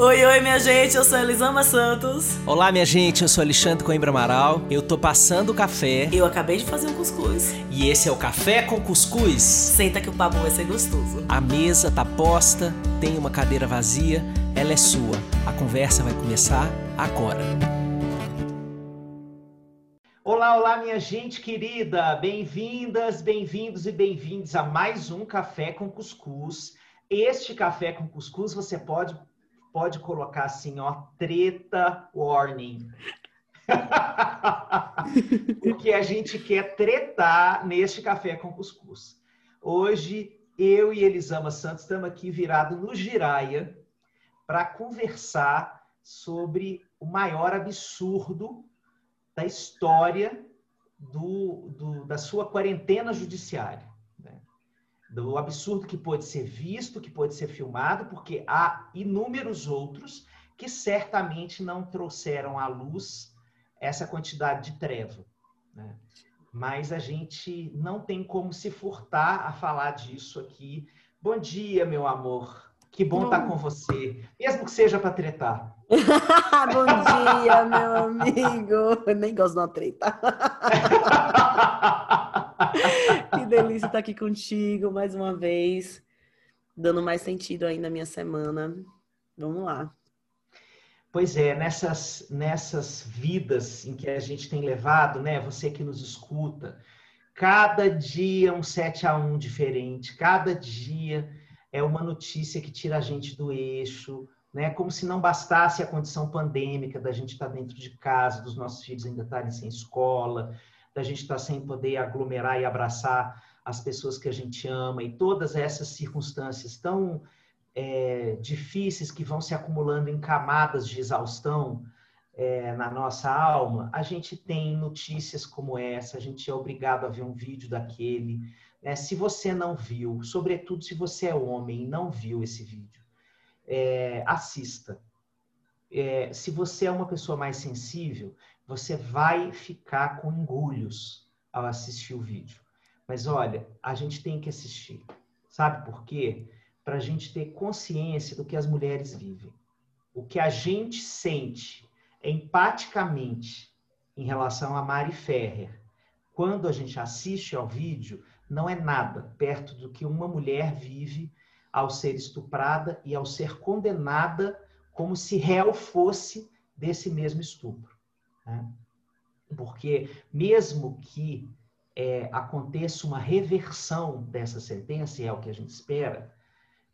Oi, oi, minha gente, eu sou Elisama Santos. Olá, minha gente, eu sou Alexandre Coimbra Amaral. Eu tô passando o café. Eu acabei de fazer um cuscuz. E esse é o Café com Cuscuz. Senta que o papo vai ser gostoso. A mesa tá posta, tem uma cadeira vazia, ela é sua. A conversa vai começar agora. Olá, olá, minha gente querida! Bem-vindas, bem-vindos e bem-vindos a mais um Café com Cuscuz. Este café com cuscuz você pode pode colocar assim, ó, treta warning. Porque a gente quer tretar neste café com cuscuz. Hoje, eu e Elisama Santos estamos aqui virados no Giraia para conversar sobre o maior absurdo da história do, do, da sua quarentena judiciária do absurdo que pode ser visto, que pode ser filmado, porque há inúmeros outros que certamente não trouxeram à luz essa quantidade de treva. Né? Mas a gente não tem como se furtar a falar disso aqui. Bom dia, meu amor. Que bom estar com você, mesmo que seja para tretar. bom dia, meu amigo. Eu nem gosto de uma treta. que delícia estar aqui contigo mais uma vez, dando mais sentido aí na minha semana. Vamos lá. Pois é, nessas, nessas vidas em que a gente tem levado, né? Você que nos escuta, cada dia um 7 a 1 diferente, cada dia é uma notícia que tira a gente do eixo, né? Como se não bastasse a condição pandêmica da gente estar dentro de casa, dos nossos filhos ainda estarem sem escola, da gente estar sem poder aglomerar e abraçar as pessoas que a gente ama e todas essas circunstâncias tão é, difíceis que vão se acumulando em camadas de exaustão é, na nossa alma, a gente tem notícias como essa, a gente é obrigado a ver um vídeo daquele. Né? Se você não viu, sobretudo se você é homem e não viu esse vídeo, é, assista. É, se você é uma pessoa mais sensível, você vai ficar com engulhos ao assistir o vídeo. Mas olha, a gente tem que assistir. Sabe por quê? Para a gente ter consciência do que as mulheres vivem. O que a gente sente empaticamente em relação a Mari Ferrer, quando a gente assiste ao vídeo, não é nada perto do que uma mulher vive ao ser estuprada e ao ser condenada como se réu fosse desse mesmo estupro. Né? Porque, mesmo que é, aconteça uma reversão dessa sentença, e é o que a gente espera,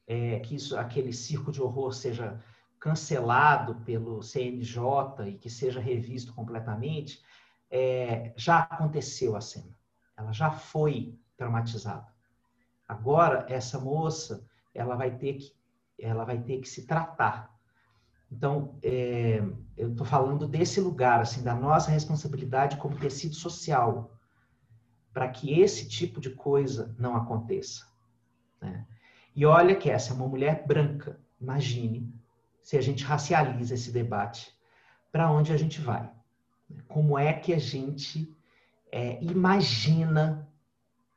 é, que isso, aquele circo de horror seja cancelado pelo CNJ e que seja revisto completamente, é, já aconteceu a cena. Ela já foi traumatizada. Agora, essa moça, ela vai ter que, ela vai ter que se tratar então, é, eu estou falando desse lugar, assim, da nossa responsabilidade como tecido social, para que esse tipo de coisa não aconteça. Né? E olha que essa é uma mulher branca. Imagine se a gente racializa esse debate, para onde a gente vai? Como é que a gente é, imagina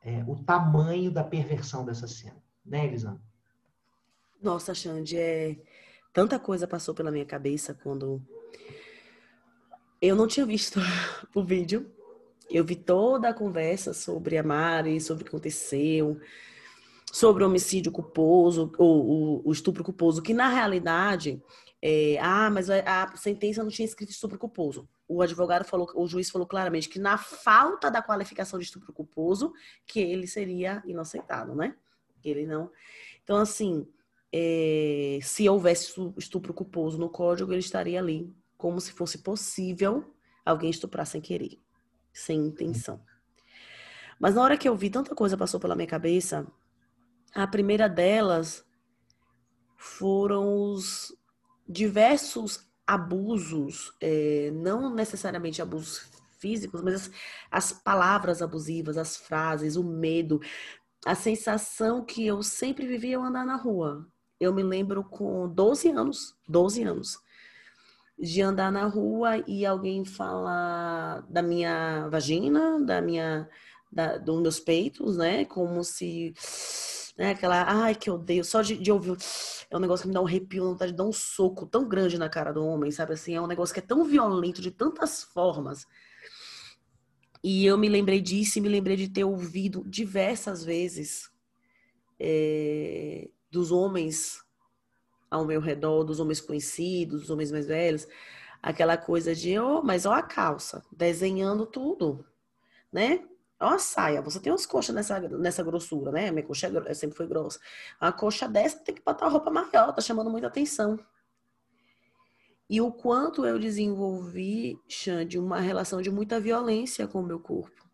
é, o tamanho da perversão dessa cena? Né, Elisandra? Nossa, Xande, é tanta coisa passou pela minha cabeça quando eu não tinha visto o vídeo. Eu vi toda a conversa sobre a Mari, sobre o que aconteceu, sobre o homicídio culposo, ou o, estupro culposo, que na realidade, é, ah, mas a, sentença não tinha escrito estupro culposo. O advogado falou, o juiz falou claramente que na falta da qualificação de estupro culposo, que ele seria inocentado, né? Ele não. Então, assim, é, se houvesse estupro culposo no código, ele estaria ali, como se fosse possível alguém estuprar sem querer, sem intenção. Mas na hora que eu vi tanta coisa passou pela minha cabeça, a primeira delas foram os diversos abusos, é, não necessariamente abusos físicos, mas as, as, palavras abusivas, as frases, o medo, a sensação que eu sempre vivia ao andar na rua eu me lembro com 12 anos, 12 anos, de andar na rua e alguém falar da minha vagina, da minha, da, dos meus peitos, né? Como se né? Aquela, ai, que odeio, só de, de ouvir. É um negócio que me dá um arrepio, vontade de dar um soco tão grande na cara do homem, sabe assim? É um negócio que é tão violento de tantas formas. E eu me lembrei disso e me lembrei de ter ouvido diversas vezes é, dos homens ao meu redor, dos homens conhecidos, dos homens mais velhos, aquela coisa de, oh, mas ó a calça, desenhando tudo, né? Ó a saia, você tem umas coxas nessa, nessa grossura, né? Minha coxa é, sempre foi grossa. A coxa dessa tem que botar a roupa maior, tá chamando muita atenção. E o quanto eu desenvolvi, Xande, uma relação de muita violência com o meu corpo.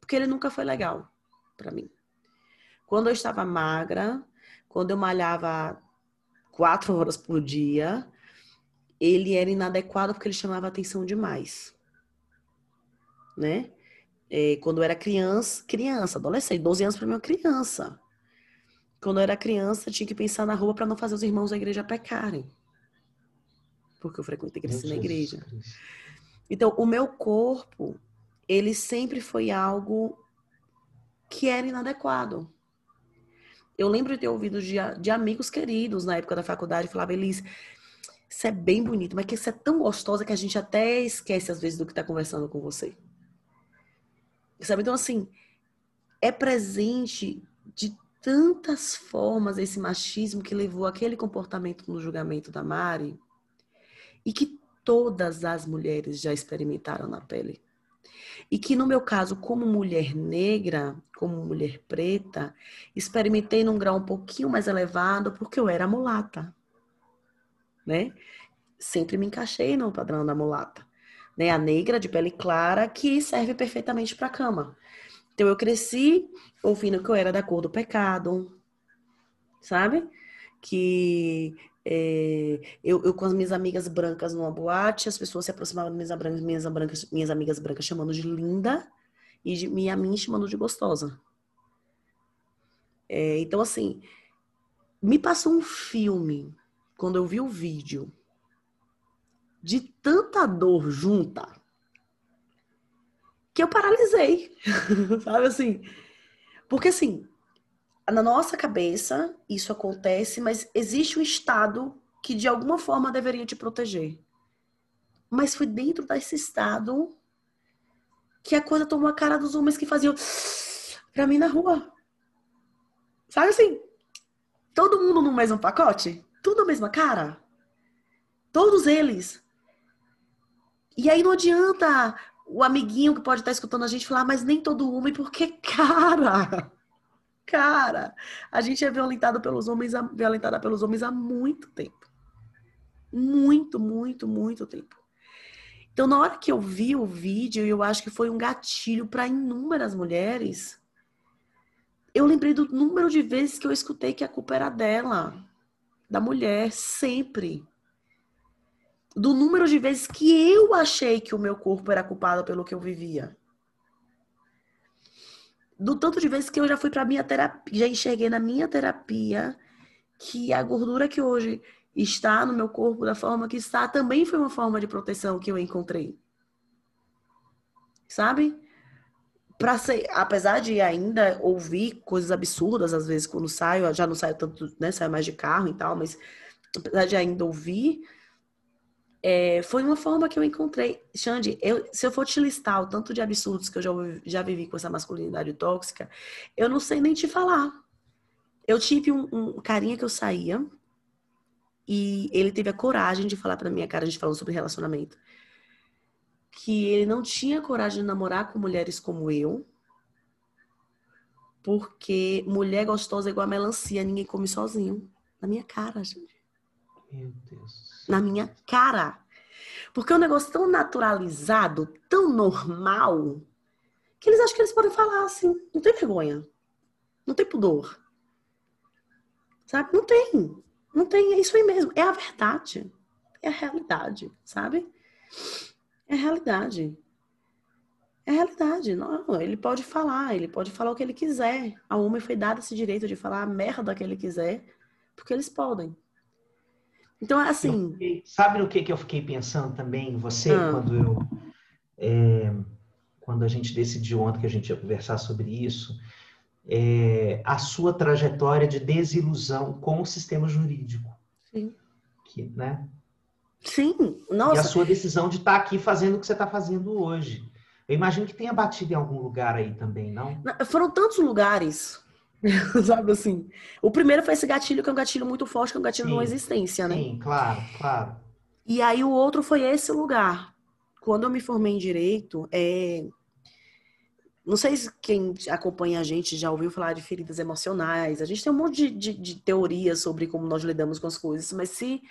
Porque ele nunca foi legal para mim. Quando eu estava magra, quando eu malhava quatro horas por dia, ele era inadequado porque ele chamava atenção demais. Né? É, quando eu era criança, criança, adolescente, 12 anos para mim, uma criança. Quando eu era criança, tinha que pensar na rua para não fazer os irmãos da igreja pecarem. Porque eu frequentei cresci na igreja. Então, o meu corpo, ele sempre foi algo que era inadequado. Eu lembro de ter ouvido de, de amigos queridos na época da faculdade, falava, Elis, isso é bem bonito, mas que isso é tão gostosa que a gente até esquece às vezes do que está conversando com você. Sabe? Então, assim, é presente de tantas formas esse machismo que levou aquele comportamento no julgamento da Mari e que todas as mulheres já experimentaram na pele. E que no meu caso, como mulher negra, como mulher preta, experimentei num grau um pouquinho mais elevado porque eu era mulata, né? Sempre me encaixei no padrão da mulata, né? A negra de pele clara que serve perfeitamente para cama. Então eu cresci ouvindo que eu era da cor do pecado, sabe? Que é, eu, eu, com as minhas amigas brancas numa boate, as pessoas se aproximavam das minhas, minhas, brancas, minhas amigas brancas chamando de linda e de, minha, mim chamando de gostosa. É, então, assim, me passou um filme, quando eu vi o vídeo, de tanta dor junta, que eu paralisei. Sabe assim? Porque, assim, na nossa cabeça isso acontece, mas existe um estado que de alguma forma deveria te proteger. Mas foi dentro desse estado que a coisa tomou a cara dos homens que faziam pra mim na rua. Sabe assim? Todo mundo no mesmo pacote? Tudo a mesma cara? Todos eles. E aí não adianta o amiguinho que pode estar escutando a gente falar, mas nem todo homem, porque, cara, Cara, a gente é violentado pelos homens, violentada pelos homens há muito tempo. Muito, muito, muito tempo. Então, na hora que eu vi o vídeo, eu acho que foi um gatilho para inúmeras mulheres. Eu lembrei do número de vezes que eu escutei que a culpa era dela, da mulher, sempre. Do número de vezes que eu achei que o meu corpo era culpado pelo que eu vivia do tanto de vezes que eu já fui para minha terapia, já enxerguei na minha terapia que a gordura que hoje está no meu corpo da forma que está também foi uma forma de proteção que eu encontrei. Sabe? Para ser, apesar de ainda ouvir coisas absurdas às vezes quando saio, já não saio tanto, né, saio mais de carro e tal, mas apesar de ainda ouvir, é, foi uma forma que eu encontrei. Xande, eu, se eu for te listar o tanto de absurdos que eu já, já vivi com essa masculinidade tóxica, eu não sei nem te falar. Eu tive um, um carinha que eu saía e ele teve a coragem de falar pra minha cara, a gente falando sobre relacionamento, que ele não tinha coragem de namorar com mulheres como eu, porque mulher gostosa é igual a melancia, ninguém come sozinho. Na minha cara, gente. Na minha cara. Porque é um negócio tão naturalizado, tão normal, que eles acham que eles podem falar assim. Não tem vergonha. Não tem pudor. Sabe? Não tem. Não tem. É isso aí mesmo. É a verdade. É a realidade, sabe? É a realidade. É a realidade. Não, ele pode falar, ele pode falar o que ele quiser. A homem foi dado esse direito de falar a merda que ele quiser, porque eles podem. Então, assim. Fiquei, sabe no que, que eu fiquei pensando também, você, ah. quando eu. É, quando a gente decidiu ontem que a gente ia conversar sobre isso, é, a sua trajetória de desilusão com o sistema jurídico. Sim. Que, né? Sim, nossa. E a sua decisão de estar tá aqui fazendo o que você está fazendo hoje. Eu imagino que tenha batido em algum lugar aí também, não? Foram tantos lugares, sabe assim. O primeiro foi esse gatilho, que é um gatilho muito forte, que é um gatilho sim, de uma existência, né? Sim, claro, claro. E aí o outro foi esse lugar. Quando eu me formei em Direito, é... Não sei se quem acompanha a gente já ouviu falar de feridas emocionais. A gente tem um monte de, de, de teorias sobre como nós lidamos com as coisas, mas se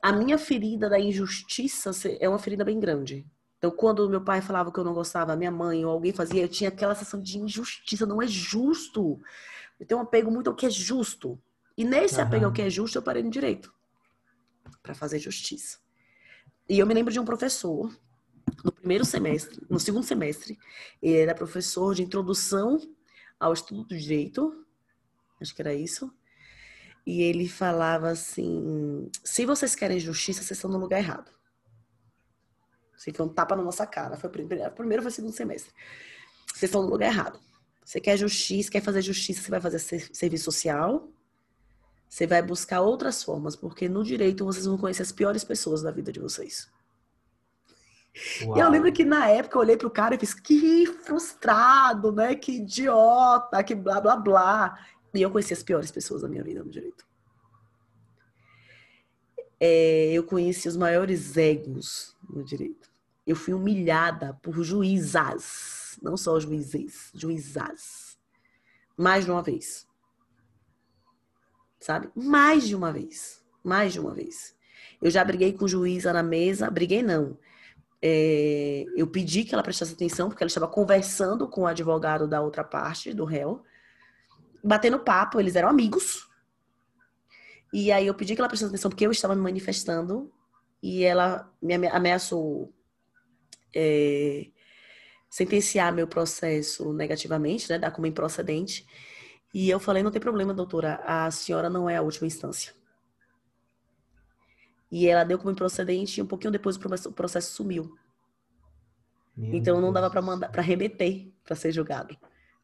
a minha ferida da injustiça é uma ferida bem grande. Então, quando meu pai falava que eu não gostava, minha mãe ou alguém fazia, eu tinha aquela sensação de injustiça. Não é justo. Eu tenho um apego muito ao que é justo. E nesse uhum. apego ao que é justo, eu parei no direito para fazer justiça. E eu me lembro de um professor no primeiro semestre, no segundo semestre, ele era professor de introdução ao estudo do direito, acho que era isso. E ele falava assim: se vocês querem justiça, vocês estão no lugar errado. Assim, foi um tapa na nossa cara. Foi o primeiro, primeiro foi o segundo semestre. Vocês estão no lugar errado. Você quer justiça, quer fazer justiça, você vai fazer serviço social. Você vai buscar outras formas, porque no direito vocês vão conhecer as piores pessoas da vida de vocês. Uau. E eu lembro que na época eu olhei pro cara e fiz, que frustrado, né? Que idiota, que blá blá blá. E eu conheci as piores pessoas da minha vida no direito. É, eu conheci os maiores egos no direito. Eu fui humilhada por juízas, não só juízes, juízas. Mais de uma vez. Sabe? Mais de uma vez. Mais de uma vez. Eu já briguei com juíza na mesa, briguei não. É, eu pedi que ela prestasse atenção, porque ela estava conversando com o advogado da outra parte, do réu batendo papo, eles eram amigos. E aí eu pedi que ela prestasse atenção porque eu estava me manifestando e ela me ameaçou é, sentenciar meu processo negativamente, né, dar como improcedente. E eu falei, não tem problema, doutora, a senhora não é a última instância. E ela deu como improcedente e um pouquinho depois o processo sumiu. Meu então não dava para mandar para remeter para ser julgado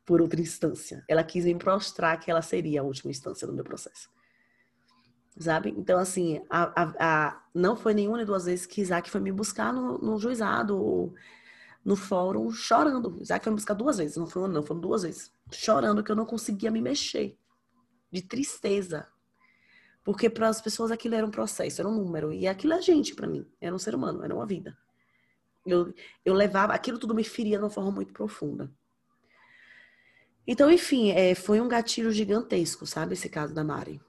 por outra instância. Ela quis me prostrar que ela seria a última instância do meu processo. Sabe? Então, assim, a, a, a, não foi nenhuma nem duas vezes que Isaac foi me buscar no, no juizado, no fórum, chorando. Isaac foi me buscar duas vezes, não foi uma, não, foram duas vezes. Chorando que eu não conseguia me mexer. De tristeza. Porque para as pessoas aquilo era um processo, era um número. E aquilo é gente para mim. Era um ser humano, era uma vida. Eu, eu levava, aquilo tudo me feria de uma forma muito profunda. Então, enfim, é, foi um gatilho gigantesco, sabe? Esse caso da Mari.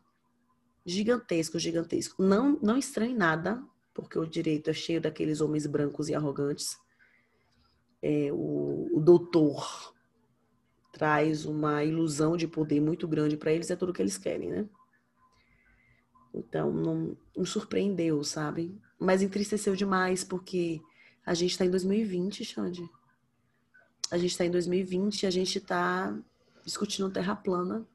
Gigantesco, gigantesco. Não, não estranhe nada, porque o direito é cheio daqueles homens brancos e arrogantes. É, o, o doutor traz uma ilusão de poder muito grande para eles, é tudo que eles querem, né? Então, não, não surpreendeu, sabe? Mas entristeceu demais, porque a gente está em 2020, Xande. A gente está em 2020 e a gente está discutindo terra plana.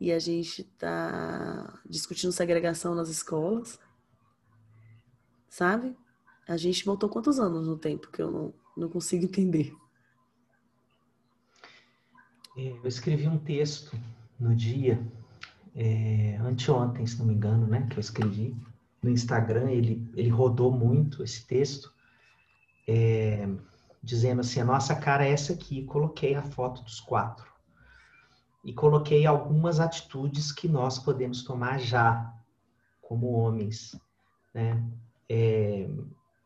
E a gente está discutindo segregação nas escolas. Sabe? A gente voltou quantos anos no tempo que eu não, não consigo entender. É, eu escrevi um texto no dia, é, anteontem, se não me engano, né? Que eu escrevi no Instagram. Ele, ele rodou muito esse texto. É, dizendo assim: a nossa cara é essa aqui. Coloquei a foto dos quatro. E coloquei algumas atitudes que nós podemos tomar já, como homens, né? É,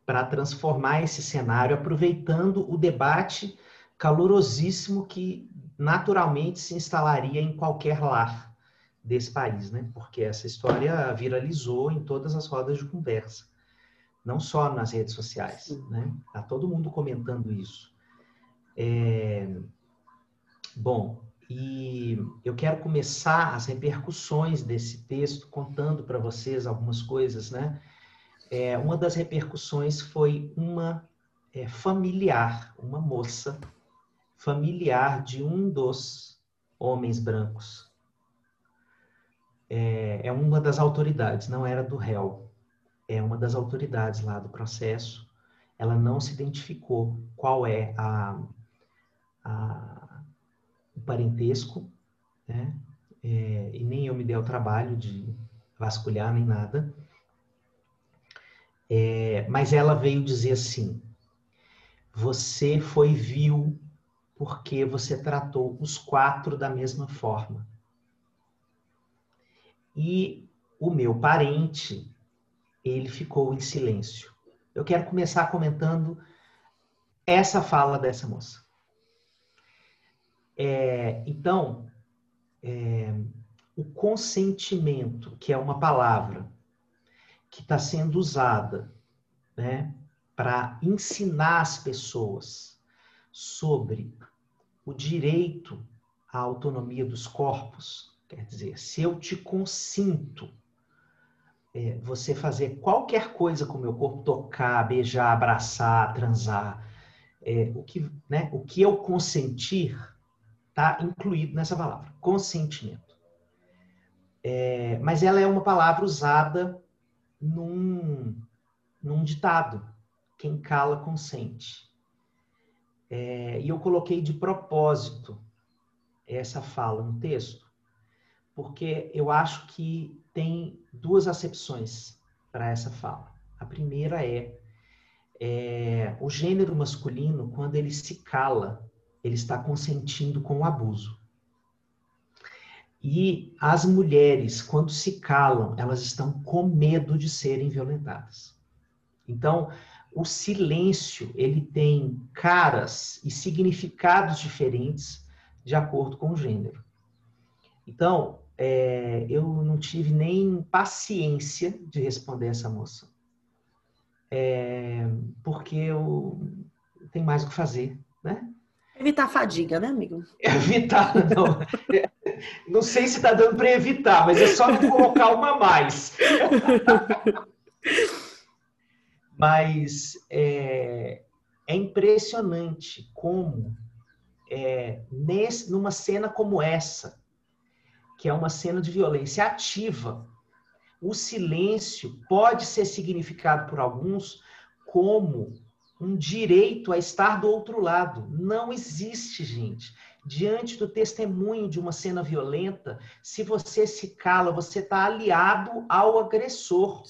para transformar esse cenário, aproveitando o debate calorosíssimo que naturalmente se instalaria em qualquer lar desse país, né? Porque essa história viralizou em todas as rodas de conversa não só nas redes sociais, né? Tá todo mundo comentando isso. É... Bom, e eu quero começar as repercussões desse texto contando para vocês algumas coisas, né? É, uma das repercussões foi uma é, familiar, uma moça familiar de um dos homens brancos. É, é uma das autoridades, não era do réu é uma das autoridades lá do processo, ela não se identificou qual é a, a, o parentesco, né? É, e nem eu me dei o trabalho de vasculhar nem nada. É, mas ela veio dizer assim: você foi vil porque você tratou os quatro da mesma forma. E o meu parente, ele ficou em silêncio. Eu quero começar comentando essa fala dessa moça. É, então, é, o consentimento, que é uma palavra que está sendo usada né, para ensinar as pessoas sobre o direito à autonomia dos corpos, quer dizer, se eu te consinto é, você fazer qualquer coisa com o meu corpo, tocar, beijar, abraçar, transar, é, o, que, né, o que eu consentir está incluído nessa palavra, consentimento. É, mas ela é uma palavra usada num, num ditado: quem cala consente. É, e eu coloquei de propósito essa fala no texto, porque eu acho que tem duas acepções para essa fala. A primeira é, é o gênero masculino, quando ele se cala, ele está consentindo com o abuso. E as mulheres, quando se calam, elas estão com medo de serem violentadas. Então, o silêncio, ele tem caras e significados diferentes de acordo com o gênero. Então, é, eu não tive nem paciência de responder essa moça. É, porque eu tenho mais o que fazer, né? Evitar fadiga, né, amigo? Evitar, não. Não sei se está dando para evitar, mas é só colocar uma a mais. mas é, é impressionante como, é, nesse, numa cena como essa, que é uma cena de violência ativa, o silêncio pode ser significado por alguns como um direito a estar do outro lado. Não existe, gente diante do testemunho de uma cena violenta, se você se cala, você está aliado ao agressor.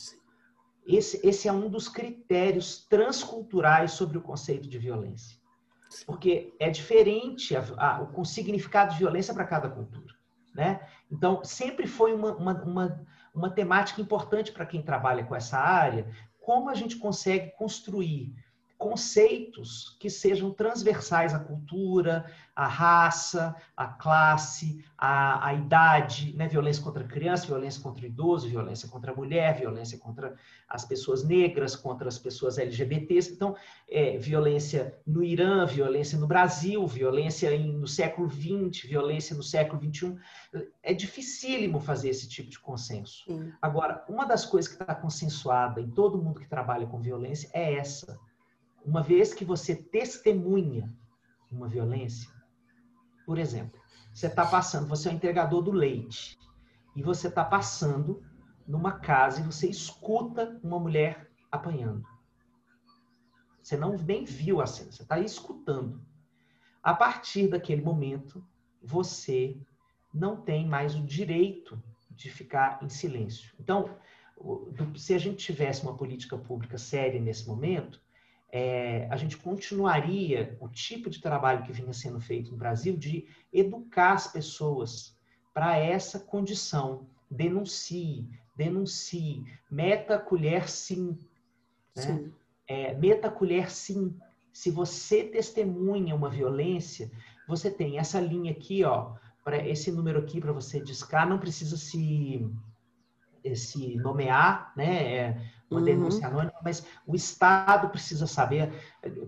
Esse, esse é um dos critérios transculturais sobre o conceito de violência. Porque é diferente a, a, o significado de violência para cada cultura. Né? Então, sempre foi uma, uma, uma, uma temática importante para quem trabalha com essa área, como a gente consegue construir conceitos que sejam transversais à cultura, à raça, à classe, à, à idade, né? violência contra criança, violência contra idoso, violência contra a mulher, violência contra as pessoas negras, contra as pessoas LGBTs. Então, é, violência no Irã, violência no Brasil, violência em, no século XX, violência no século XXI. É dificílimo fazer esse tipo de consenso. Sim. Agora, uma das coisas que está consensuada em todo mundo que trabalha com violência é essa uma vez que você testemunha uma violência, por exemplo, você está passando, você é o entregador do leite, e você está passando numa casa e você escuta uma mulher apanhando. Você não nem viu a cena, você está escutando. A partir daquele momento, você não tem mais o direito de ficar em silêncio. Então, se a gente tivesse uma política pública séria nesse momento, é, a gente continuaria o tipo de trabalho que vinha sendo feito no Brasil de educar as pessoas para essa condição. Denuncie, denuncie, meta colher sim. Né? sim. É, meta colher sim. Se você testemunha uma violência, você tem essa linha aqui, ó, para esse número aqui para você discar, não precisa se, se nomear, né? É, uma uhum. denúncia anônima, mas o Estado precisa saber,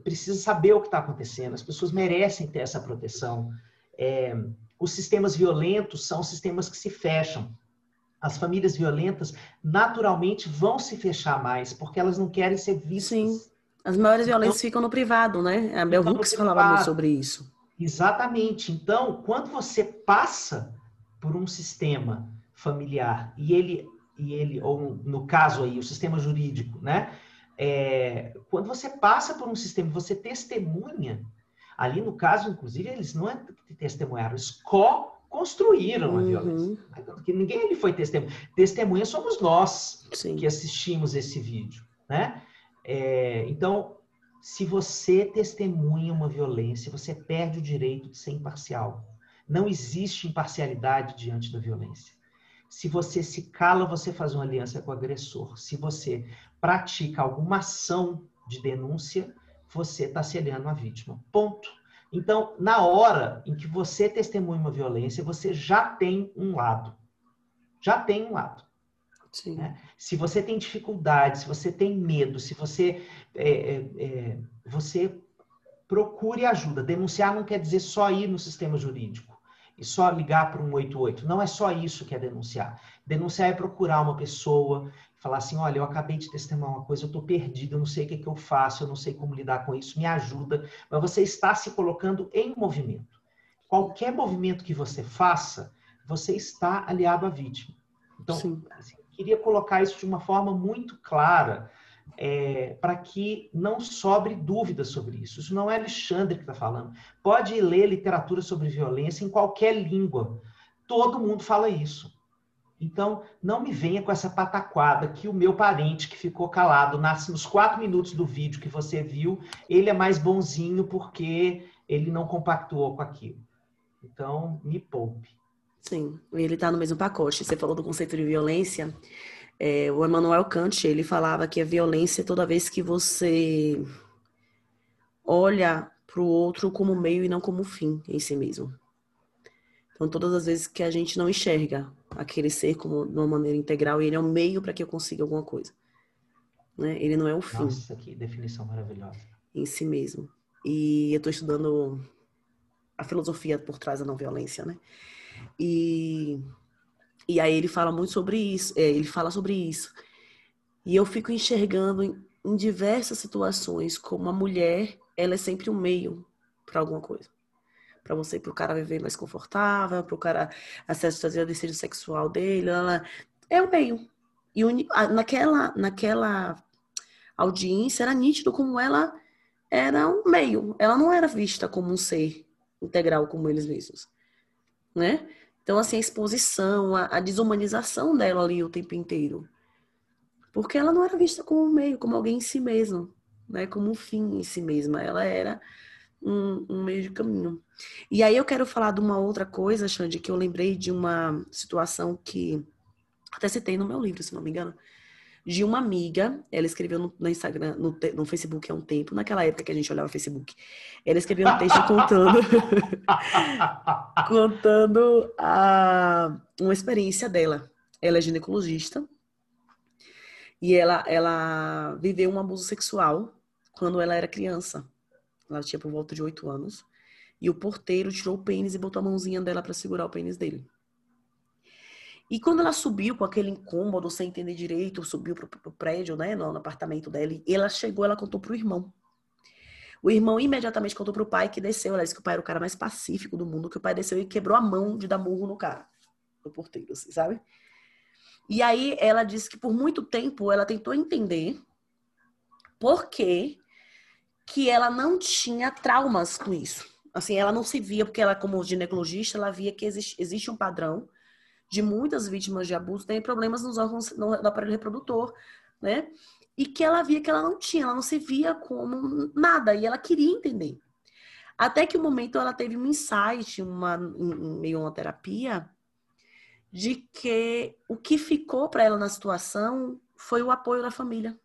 precisa saber o que está acontecendo. As pessoas merecem ter essa proteção. É, os sistemas violentos são sistemas que se fecham. As famílias violentas naturalmente vão se fechar mais, porque elas não querem ser vistas. Sim. As maiores então, violências ficam no privado, né? A Bell Hooks falava muito sobre isso. Exatamente. Então, quando você passa por um sistema familiar e ele e ele, ou no caso aí, o sistema jurídico, né? É, quando você passa por um sistema, você testemunha, Ali no caso, inclusive, eles não é testemunharam, eles co-construíram uhum. a violência. Porque ninguém ali foi testemunha. Testemunha somos nós Sim. que assistimos esse vídeo, né? É, então, se você testemunha uma violência, você perde o direito de ser imparcial. Não existe imparcialidade diante da violência. Se você se cala, você faz uma aliança com o agressor. Se você pratica alguma ação de denúncia, você está se aliando à vítima. Ponto. Então, na hora em que você testemunha uma violência, você já tem um lado. Já tem um lado. Né? Se você tem dificuldade, se você tem medo, se você, é, é, é, você procure ajuda. Denunciar não quer dizer só ir no sistema jurídico e só ligar para um 188. Não é só isso que é denunciar. Denunciar é procurar uma pessoa, falar assim, olha, eu acabei de testemunhar uma coisa, eu estou perdido, eu não sei o que, é que eu faço, eu não sei como lidar com isso, me ajuda. Mas você está se colocando em movimento. Qualquer movimento que você faça, você está aliado à vítima. Então, assim, queria colocar isso de uma forma muito clara, é, para que não sobre dúvidas sobre isso. Isso não é Alexandre que está falando. Pode ler literatura sobre violência em qualquer língua. Todo mundo fala isso. Então, não me venha com essa pataquada que o meu parente que ficou calado nasce nos quatro minutos do vídeo que você viu, ele é mais bonzinho porque ele não compactuou com aquilo. Então, me poupe. Sim, ele está no mesmo pacote. Você falou do conceito de violência. É, o Emmanuel Kant, ele falava que a violência é toda vez que você olha para o outro como meio e não como fim em si mesmo. Então, todas as vezes que a gente não enxerga aquele ser como de uma maneira integral, ele é um meio para que eu consiga alguma coisa. Né? Ele não é o fim. Nossa, que definição maravilhosa. Em si mesmo. E eu estou estudando a filosofia por trás da não violência, né? E, e aí ele fala muito sobre isso, é, ele fala sobre isso. E eu fico enxergando em, em diversas situações como a mulher, ela é sempre um meio para alguma coisa. Para você, para o cara viver mais confortável, para o cara acessar o desejo sexual dele, ela é o meio. E naquela, naquela audiência era nítido como ela era um meio. Ela não era vista como um ser integral como eles mesmos né? Então, assim, a exposição, a, a desumanização dela ali o tempo inteiro. Porque ela não era vista como um meio, como alguém em si mesma, né? Como um fim em si mesma. Ela era um, um, meio de caminho. E aí eu quero falar de uma outra coisa, Xande, que eu lembrei de uma situação que até citei no meu livro, se não me engano, de uma amiga, ela escreveu no, no Instagram, no, no, Facebook há um tempo, naquela época que a gente olhava o Facebook, ela escreveu um texto contando contando a, uma experiência dela. Ela é ginecologista e ela, ela viveu um abuso sexual quando ela era criança. Ela tinha por volta de oito anos. E o porteiro tirou o pênis e botou a mãozinha dela para segurar o pênis dele. E quando ela subiu com aquele incômodo, sem entender direito, subiu pro, pro prédio, né, no, no, apartamento dela, ela chegou, ela contou pro irmão. O irmão imediatamente contou pro pai que desceu. Ela disse que o pai era o cara mais pacífico do mundo, que o pai desceu e quebrou a mão de dar murro no cara, no porteiro, assim, sabe? E aí ela disse que por muito tempo ela tentou entender por que que ela não tinha traumas com isso. Assim, ela não se via, porque ela, como ginecologista, ela via que existe, existe um padrão de muitas vítimas de abuso têm problemas nos órgãos do aparelho reprodutor, né? E que ela via que ela não tinha, ela não se via como nada, e ela queria entender. Até que o um momento ela teve um insight, uma, meio uma terapia, de que o que ficou para ela na situação foi o apoio da família.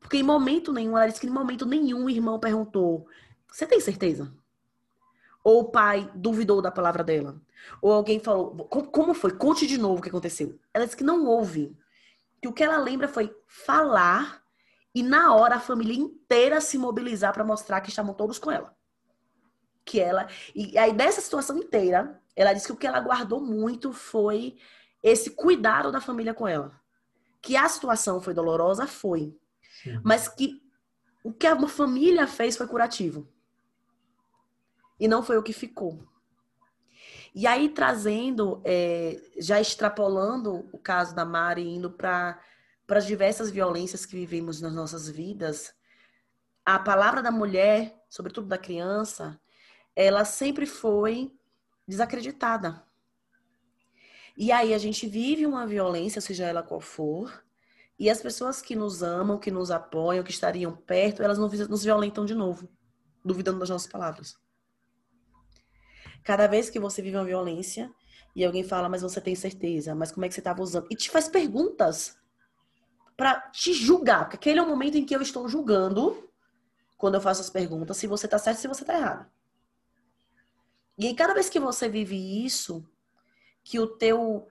Porque em momento nenhum, ela disse que em momento nenhum o irmão perguntou: Você tem certeza? Ou o pai duvidou da palavra dela. Ou alguém falou, como foi? Conte de novo o que aconteceu. Ela disse que não houve. Que o que ela lembra foi falar e na hora a família inteira se mobilizar para mostrar que estavam todos com ela. Que ela. E aí, dessa situação inteira, ela disse que o que ela guardou muito foi esse cuidado da família com ela. Que a situação foi dolorosa, foi. Sim. Mas que o que a família fez foi curativo. E não foi o que ficou. E aí, trazendo, é, já extrapolando o caso da Mari, indo para as diversas violências que vivemos nas nossas vidas, a palavra da mulher sobretudo da criança, ela sempre foi desacreditada. E aí a gente vive uma violência, seja ela qual for, e as pessoas que nos amam, que nos apoiam, que estariam perto, elas nos violentam de novo, duvidando das nossas palavras. Cada vez que você vive uma violência e alguém fala, mas você tem certeza, mas como é que você estava usando? E te faz perguntas para te julgar, porque aquele é o momento em que eu estou julgando, quando eu faço as perguntas, se você está certo se você está errado. E aí, cada vez que você vive isso, que o teu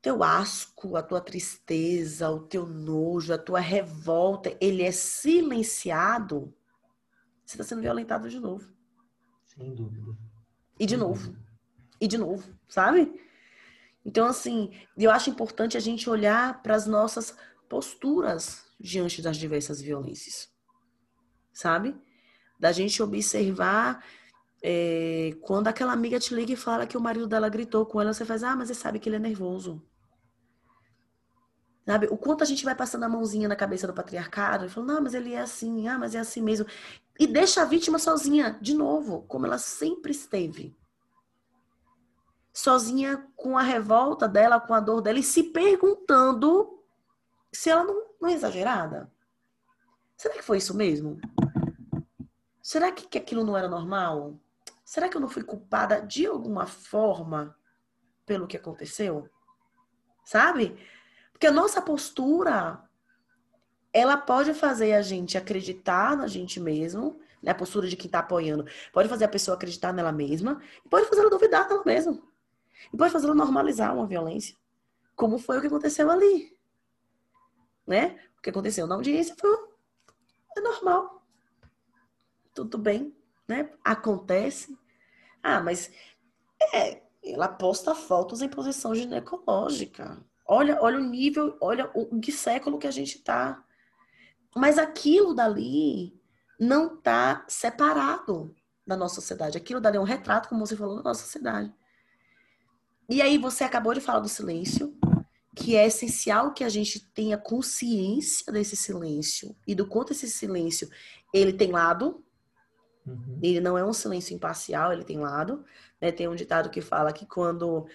teu asco, a tua tristeza, o teu nojo, a tua revolta, ele é silenciado, você está sendo violentado de novo. Sem dúvida. E de novo. E de novo, sabe? Então, assim, eu acho importante a gente olhar para as nossas posturas diante das diversas violências. Sabe? Da gente observar é, quando aquela amiga te liga e fala que o marido dela gritou com ela, você faz, ah, mas você sabe que ele é nervoso. Sabe? O quanto a gente vai passando a mãozinha na cabeça do patriarcado e falando, não, mas ele é assim, ah, mas é assim mesmo. E deixa a vítima sozinha, de novo, como ela sempre esteve. Sozinha com a revolta dela, com a dor dela, e se perguntando se ela não, não é exagerada. Será que foi isso mesmo? Será que, que aquilo não era normal? Será que eu não fui culpada de alguma forma pelo que aconteceu? Sabe? Porque a nossa postura, ela pode fazer a gente acreditar na gente mesmo, né? A postura de quem está apoiando. Pode fazer a pessoa acreditar nela mesma e pode fazer ela duvidar dela mesma. E pode fazer ela normalizar uma violência. Como foi o que aconteceu ali. Né? O que aconteceu na audiência foi é normal. Tudo bem, né? Acontece. Ah, mas é, ela posta fotos em posição ginecológica. Olha, olha o nível, olha o que século que a gente está. Mas aquilo dali não está separado da nossa sociedade. Aquilo dali é um retrato, como você falou, da nossa sociedade. E aí você acabou de falar do silêncio, que é essencial que a gente tenha consciência desse silêncio e do quanto esse silêncio ele tem lado. Uhum. Ele não é um silêncio imparcial, ele tem lado. Né? Tem um ditado que fala que quando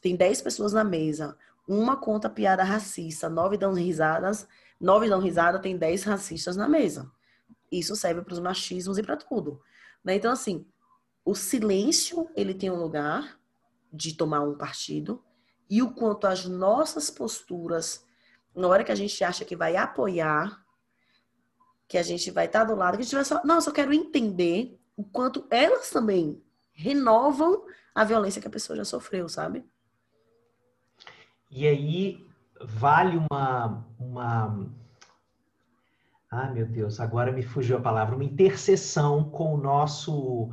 tem 10 pessoas na mesa, uma conta piada racista, nove dão risadas, nove dão risada, tem dez racistas na mesa. Isso serve para os machismos e para tudo. Né? Então, assim, o silêncio, ele tem um lugar de tomar um partido, e o quanto as nossas posturas, na hora que a gente acha que vai apoiar, que a gente vai estar do lado, que a gente vai só, não, eu só quero entender o quanto elas também renovam a violência que a pessoa já sofreu, sabe? E aí vale uma, uma. Ah, meu Deus, agora me fugiu a palavra, uma interseção com o nosso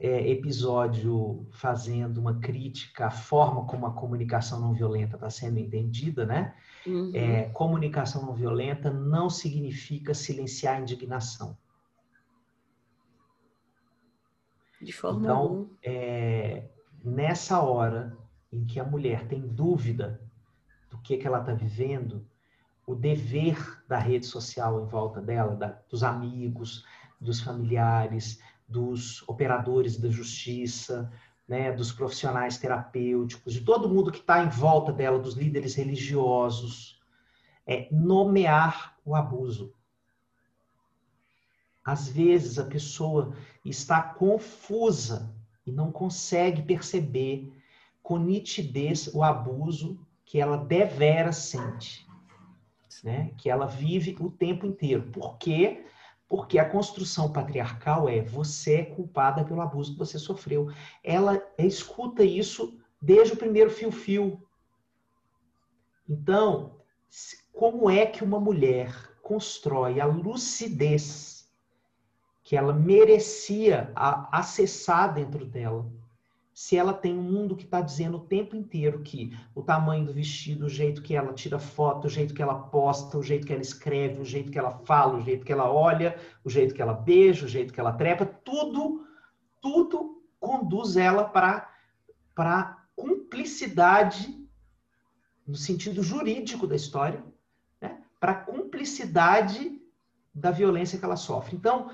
é, episódio fazendo uma crítica à forma como a comunicação não violenta está sendo entendida, né? Uhum. É, comunicação não violenta não significa silenciar a indignação. De forma então, é, nessa hora em que a mulher tem dúvida do que, que ela está vivendo, o dever da rede social em volta dela, da, dos amigos, dos familiares, dos operadores da justiça, né, dos profissionais terapêuticos, de todo mundo que está em volta dela, dos líderes religiosos, é nomear o abuso. Às vezes a pessoa está confusa e não consegue perceber com nitidez o abuso que ela devera sente, né? que ela vive o tempo inteiro. Por quê? Porque a construção patriarcal é você é culpada pelo abuso que você sofreu. Ela escuta isso desde o primeiro fio-fio. Então, como é que uma mulher constrói a lucidez que ela merecia acessar dentro dela se ela tem um mundo que está dizendo o tempo inteiro que o tamanho do vestido, o jeito que ela tira foto, o jeito que ela posta, o jeito que ela escreve, o jeito que ela fala, o jeito que ela olha, o jeito que ela beija, o jeito que ela trepa, tudo, tudo conduz ela para para cumplicidade no sentido jurídico da história, né? para cumplicidade da violência que ela sofre. Então,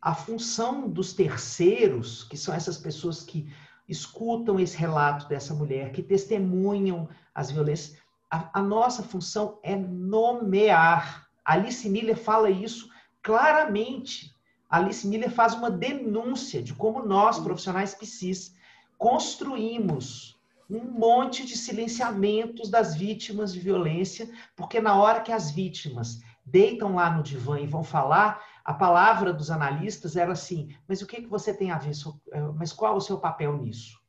a função dos terceiros, que são essas pessoas que escutam esse relato dessa mulher, que testemunham as violências, a, a nossa função é nomear. Alice Miller fala isso claramente. Alice Miller faz uma denúncia de como nós, profissionais psis, construímos um monte de silenciamentos das vítimas de violência, porque na hora que as vítimas deitam lá no divã e vão falar, a palavra dos analistas era assim: mas o que, que você tem a ver? Eh, mas qual o seu papel nisso?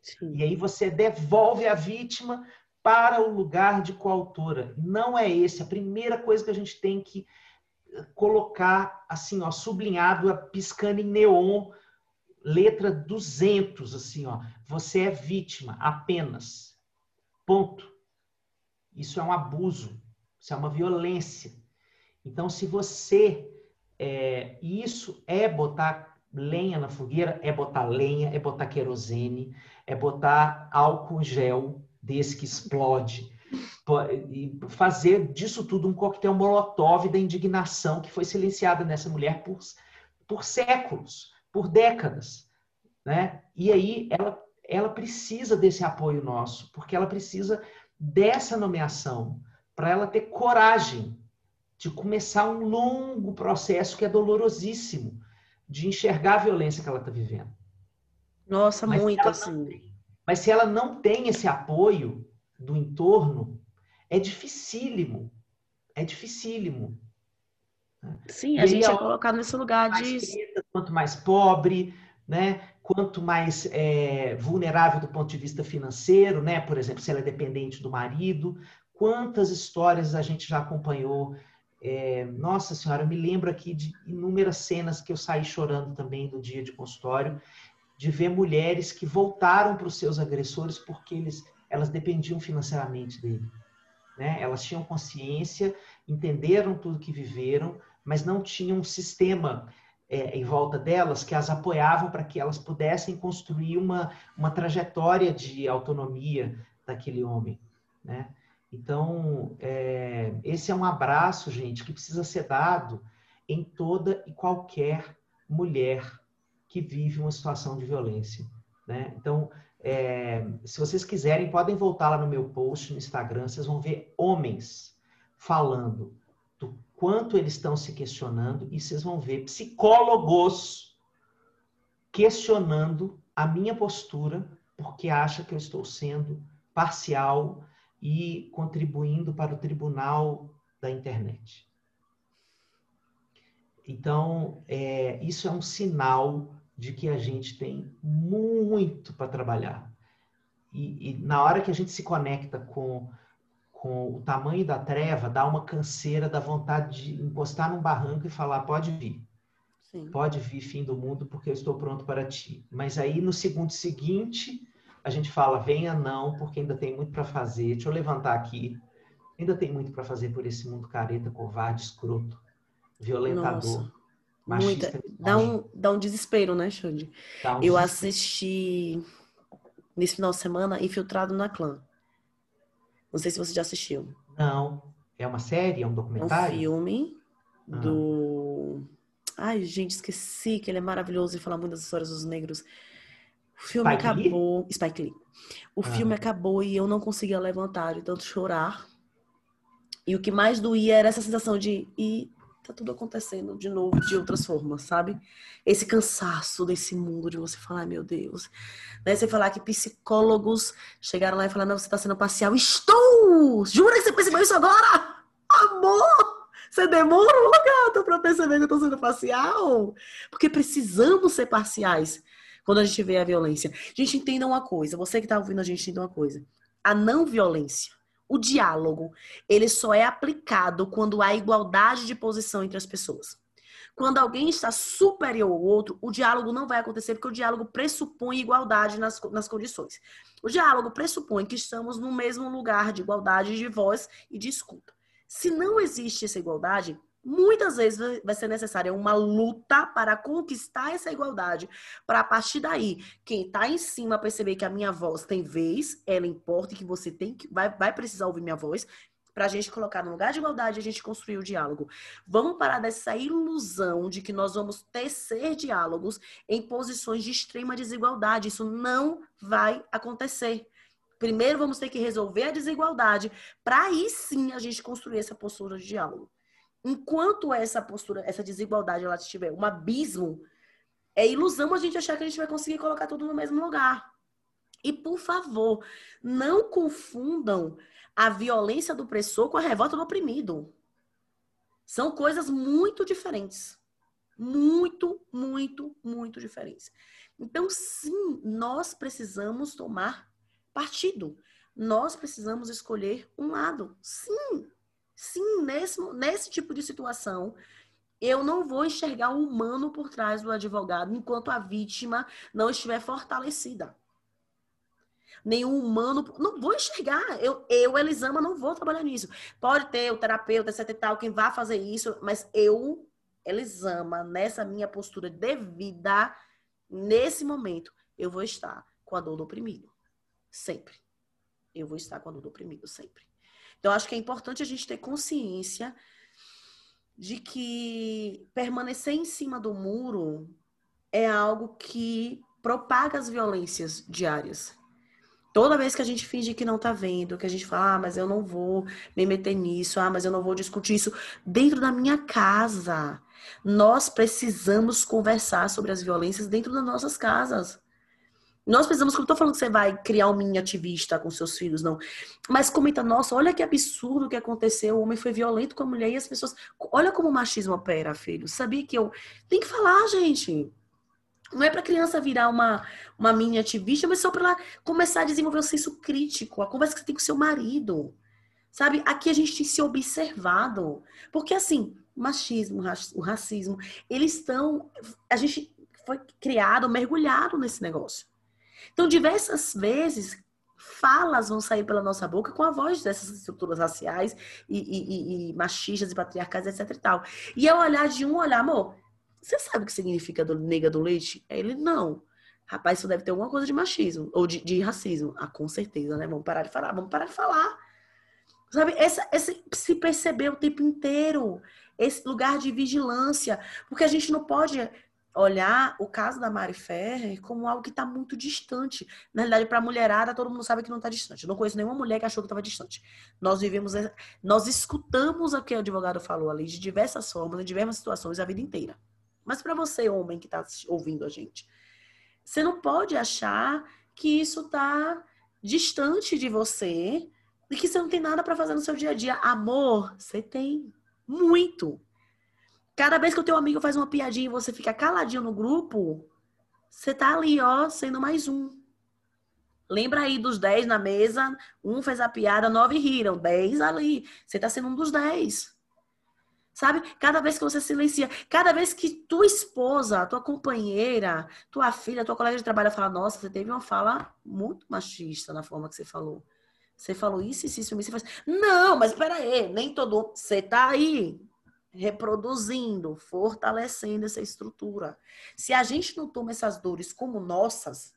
Sim. E aí você devolve a vítima para o lugar de coautora. Não é esse. A primeira coisa que a gente tem que eh, colocar, assim, ó, sublinhado, piscando em neon, letra 200, assim, ó. Você é vítima apenas. Ponto. Isso é um abuso. Isso é uma violência. Então, se você. É, isso é botar lenha na fogueira, é botar lenha, é botar querosene, é botar álcool gel desse que explode, e fazer disso tudo um coquetel molotov da indignação que foi silenciada nessa mulher por, por séculos, por décadas. Né? E aí ela, ela precisa desse apoio nosso, porque ela precisa dessa nomeação, para ela ter coragem de começar um longo processo que é dolorosíssimo, de enxergar a violência que ela está vivendo. Nossa, mas muito assim. Tem, mas se ela não tem esse apoio do entorno, é dificílimo. É dificílimo. Sim, e a gente é colocado nesse lugar de. Preta, quanto mais pobre, né? quanto mais é, vulnerável do ponto de vista financeiro, né? por exemplo, se ela é dependente do marido. Quantas histórias a gente já acompanhou é, nossa senhora, eu me lembro aqui de inúmeras cenas que eu saí chorando também no dia de consultório, de ver mulheres que voltaram para os seus agressores porque eles, elas dependiam financeiramente dele. Né? Elas tinham consciência, entenderam tudo que viveram, mas não tinham um sistema é, em volta delas que as apoiavam para que elas pudessem construir uma, uma trajetória de autonomia daquele homem. Né? Então, é, esse é um abraço, gente, que precisa ser dado em toda e qualquer mulher que vive uma situação de violência. Né? Então, é, se vocês quiserem, podem voltar lá no meu post no Instagram, vocês vão ver homens falando do quanto eles estão se questionando e vocês vão ver psicólogos questionando a minha postura porque acha que eu estou sendo parcial e contribuindo para o tribunal da internet. Então, é, isso é um sinal de que a gente tem muito para trabalhar. E, e, na hora que a gente se conecta com, com o tamanho da treva, dá uma canseira, dá vontade de encostar num barranco e falar: pode vir. Sim. Pode vir, fim do mundo, porque eu estou pronto para ti. Mas aí, no segundo seguinte, a gente fala, venha não, porque ainda tem muito para fazer. Deixa eu levantar aqui. Ainda tem muito para fazer por esse mundo careta, covarde, escroto, violentador. Nossa, machista, dá, um, dá um desespero, né, Xande? Um eu assisti nesse final de semana Infiltrado na Clã. Não sei se você já assistiu. Não. É uma série? É um documentário? É um filme ah. do. Ai, gente, esqueci que ele é maravilhoso e fala muitas histórias dos negros. O filme Spike acabou. Lee? Spike Lee. O ah. filme acabou e eu não conseguia levantar de tanto chorar. E o que mais doía era essa sensação de. E tá tudo acontecendo de novo, de outras formas, sabe? Esse cansaço desse mundo de você falar, meu Deus. Né? Você falar que psicólogos chegaram lá e falaram, não, você tá sendo parcial. Estou! Jura que você percebeu isso agora? Amor! Você demorou, gata, pra perceber que eu tô sendo parcial? Porque precisamos ser parciais quando a gente vê a violência. A gente entenda uma coisa, você que está ouvindo a gente entenda uma coisa. A não violência, o diálogo, ele só é aplicado quando há igualdade de posição entre as pessoas. Quando alguém está superior ao outro, o diálogo não vai acontecer porque o diálogo pressupõe igualdade nas, nas condições. O diálogo pressupõe que estamos no mesmo lugar de igualdade de voz e de escuta. Se não existe essa igualdade, Muitas vezes vai ser necessária uma luta para conquistar essa igualdade, para a partir daí, quem está em cima perceber que a minha voz tem vez, ela importa e que você tem que vai, vai precisar ouvir minha voz, para a gente colocar no lugar de igualdade a gente construir o diálogo. Vamos parar dessa ilusão de que nós vamos tecer diálogos em posições de extrema desigualdade. Isso não vai acontecer. Primeiro vamos ter que resolver a desigualdade para aí sim a gente construir essa postura de diálogo. Enquanto essa postura, essa desigualdade ela estiver um abismo, é ilusão a gente achar que a gente vai conseguir colocar tudo no mesmo lugar. E por favor, não confundam a violência do opressor com a revolta do oprimido. São coisas muito diferentes. Muito, muito, muito diferentes. Então, sim, nós precisamos tomar partido. Nós precisamos escolher um lado. Sim, sim, nesse, nesse tipo de situação, eu não vou enxergar o humano por trás do advogado enquanto a vítima não estiver fortalecida nenhum humano. Não vou enxergar. Eu, eu, Elisama, não vou trabalhar nisso. Pode ter o terapeuta, etc e tal, quem vá fazer isso, mas eu, Elisama, nessa minha postura devida, nesse momento, eu vou estar com a dor do oprimido. Sempre. Eu vou estar com a dor do oprimido, sempre. Então, acho que é importante a gente ter consciência de que permanecer em cima do muro é algo que propaga as violências diárias. Toda vez que a gente finge que não tá vendo, que a gente fala, ah, mas eu não vou me meter nisso, ah, mas eu não vou discutir isso dentro da minha casa. Nós precisamos conversar sobre as violências dentro das nossas casas. Nós precisamos, não estou falando que você vai criar um mini ativista com seus filhos, não. Mas comenta, nossa, olha que absurdo que aconteceu, o homem foi violento com a mulher e as pessoas. Olha como o machismo opera, filho. Sabia que eu. Tem que falar, gente. Não é para criança virar uma, uma mini ativista, mas só para ela começar a desenvolver um senso crítico, a conversa que você tem com seu marido. Sabe? Aqui a gente tem se observado. Porque, assim, machismo, o racismo, eles estão. A gente foi criado, mergulhado nesse negócio. Então, diversas vezes, falas vão sair pela nossa boca com a voz dessas estruturas raciais e, e, e machistas e patriarcais, etc e tal. E é o olhar de um olhar, amor, você sabe o que significa do, nega do leite? Ele, não. Rapaz, isso deve ter alguma coisa de machismo, ou de, de racismo. Ah, com certeza, né? Vamos parar de falar, vamos parar de falar. Sabe, essa, esse, se perceber o tempo inteiro, esse lugar de vigilância, porque a gente não pode olhar o caso da Mari Ferrer como algo que está muito distante. Na realidade, para a mulherada, todo mundo sabe que não está distante. Eu não conheço nenhuma mulher que achou que estava distante. Nós vivemos, nós escutamos o que o advogado falou ali de diversas formas, em diversas situações, a vida inteira. Mas para você, homem que está ouvindo a gente, você não pode achar que isso está distante de você e que você não tem nada para fazer no seu dia a dia. Amor, você tem muito. Cada vez que o teu amigo faz uma piadinha e você fica caladinho no grupo, você tá ali, ó, sendo mais um. Lembra aí dos 10 na mesa, um fez a piada, nove riram, 10 ali. Você tá sendo um dos 10. Sabe? Cada vez que você silencia, cada vez que tua esposa, tua companheira, tua filha, tua colega de trabalho fala, nossa, você teve uma fala muito machista na forma que você falou. Você falou isso, isso, isso. Você faz... Não, mas peraí, nem todo. Você tá aí reproduzindo, fortalecendo essa estrutura. Se a gente não toma essas dores como nossas,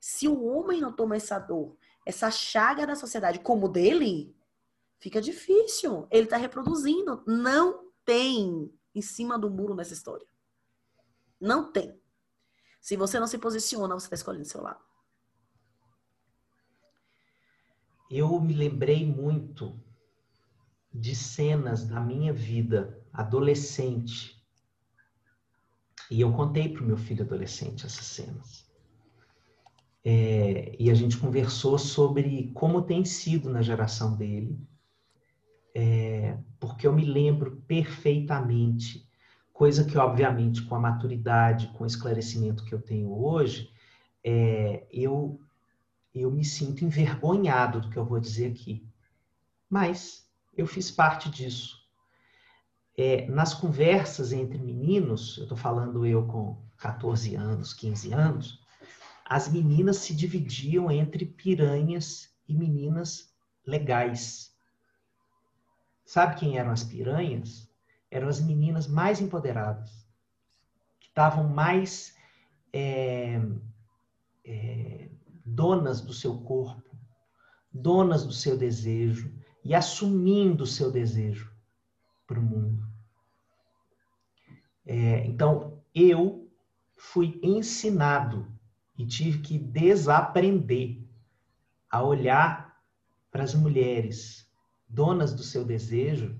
se o homem não toma essa dor, essa chaga da sociedade como dele, fica difícil. Ele está reproduzindo. Não tem em cima do muro nessa história. Não tem. Se você não se posiciona, você está escolhendo seu lado. Eu me lembrei muito de cenas da minha vida adolescente. E eu contei para o meu filho adolescente essas cenas. É, e a gente conversou sobre como tem sido na geração dele é, porque eu me lembro perfeitamente, coisa que, obviamente, com a maturidade, com o esclarecimento que eu tenho hoje, é, eu, eu me sinto envergonhado do que eu vou dizer aqui. Mas eu fiz parte disso. É, nas conversas entre meninos, eu estou falando eu com 14 anos, 15 anos, as meninas se dividiam entre piranhas e meninas legais. Sabe quem eram as piranhas? Eram as meninas mais empoderadas, que estavam mais é, é, donas do seu corpo, donas do seu desejo. e assumindo o seu desejo para o mundo. É, então, eu fui ensinado e tive que desaprender a olhar para as mulheres donas do seu desejo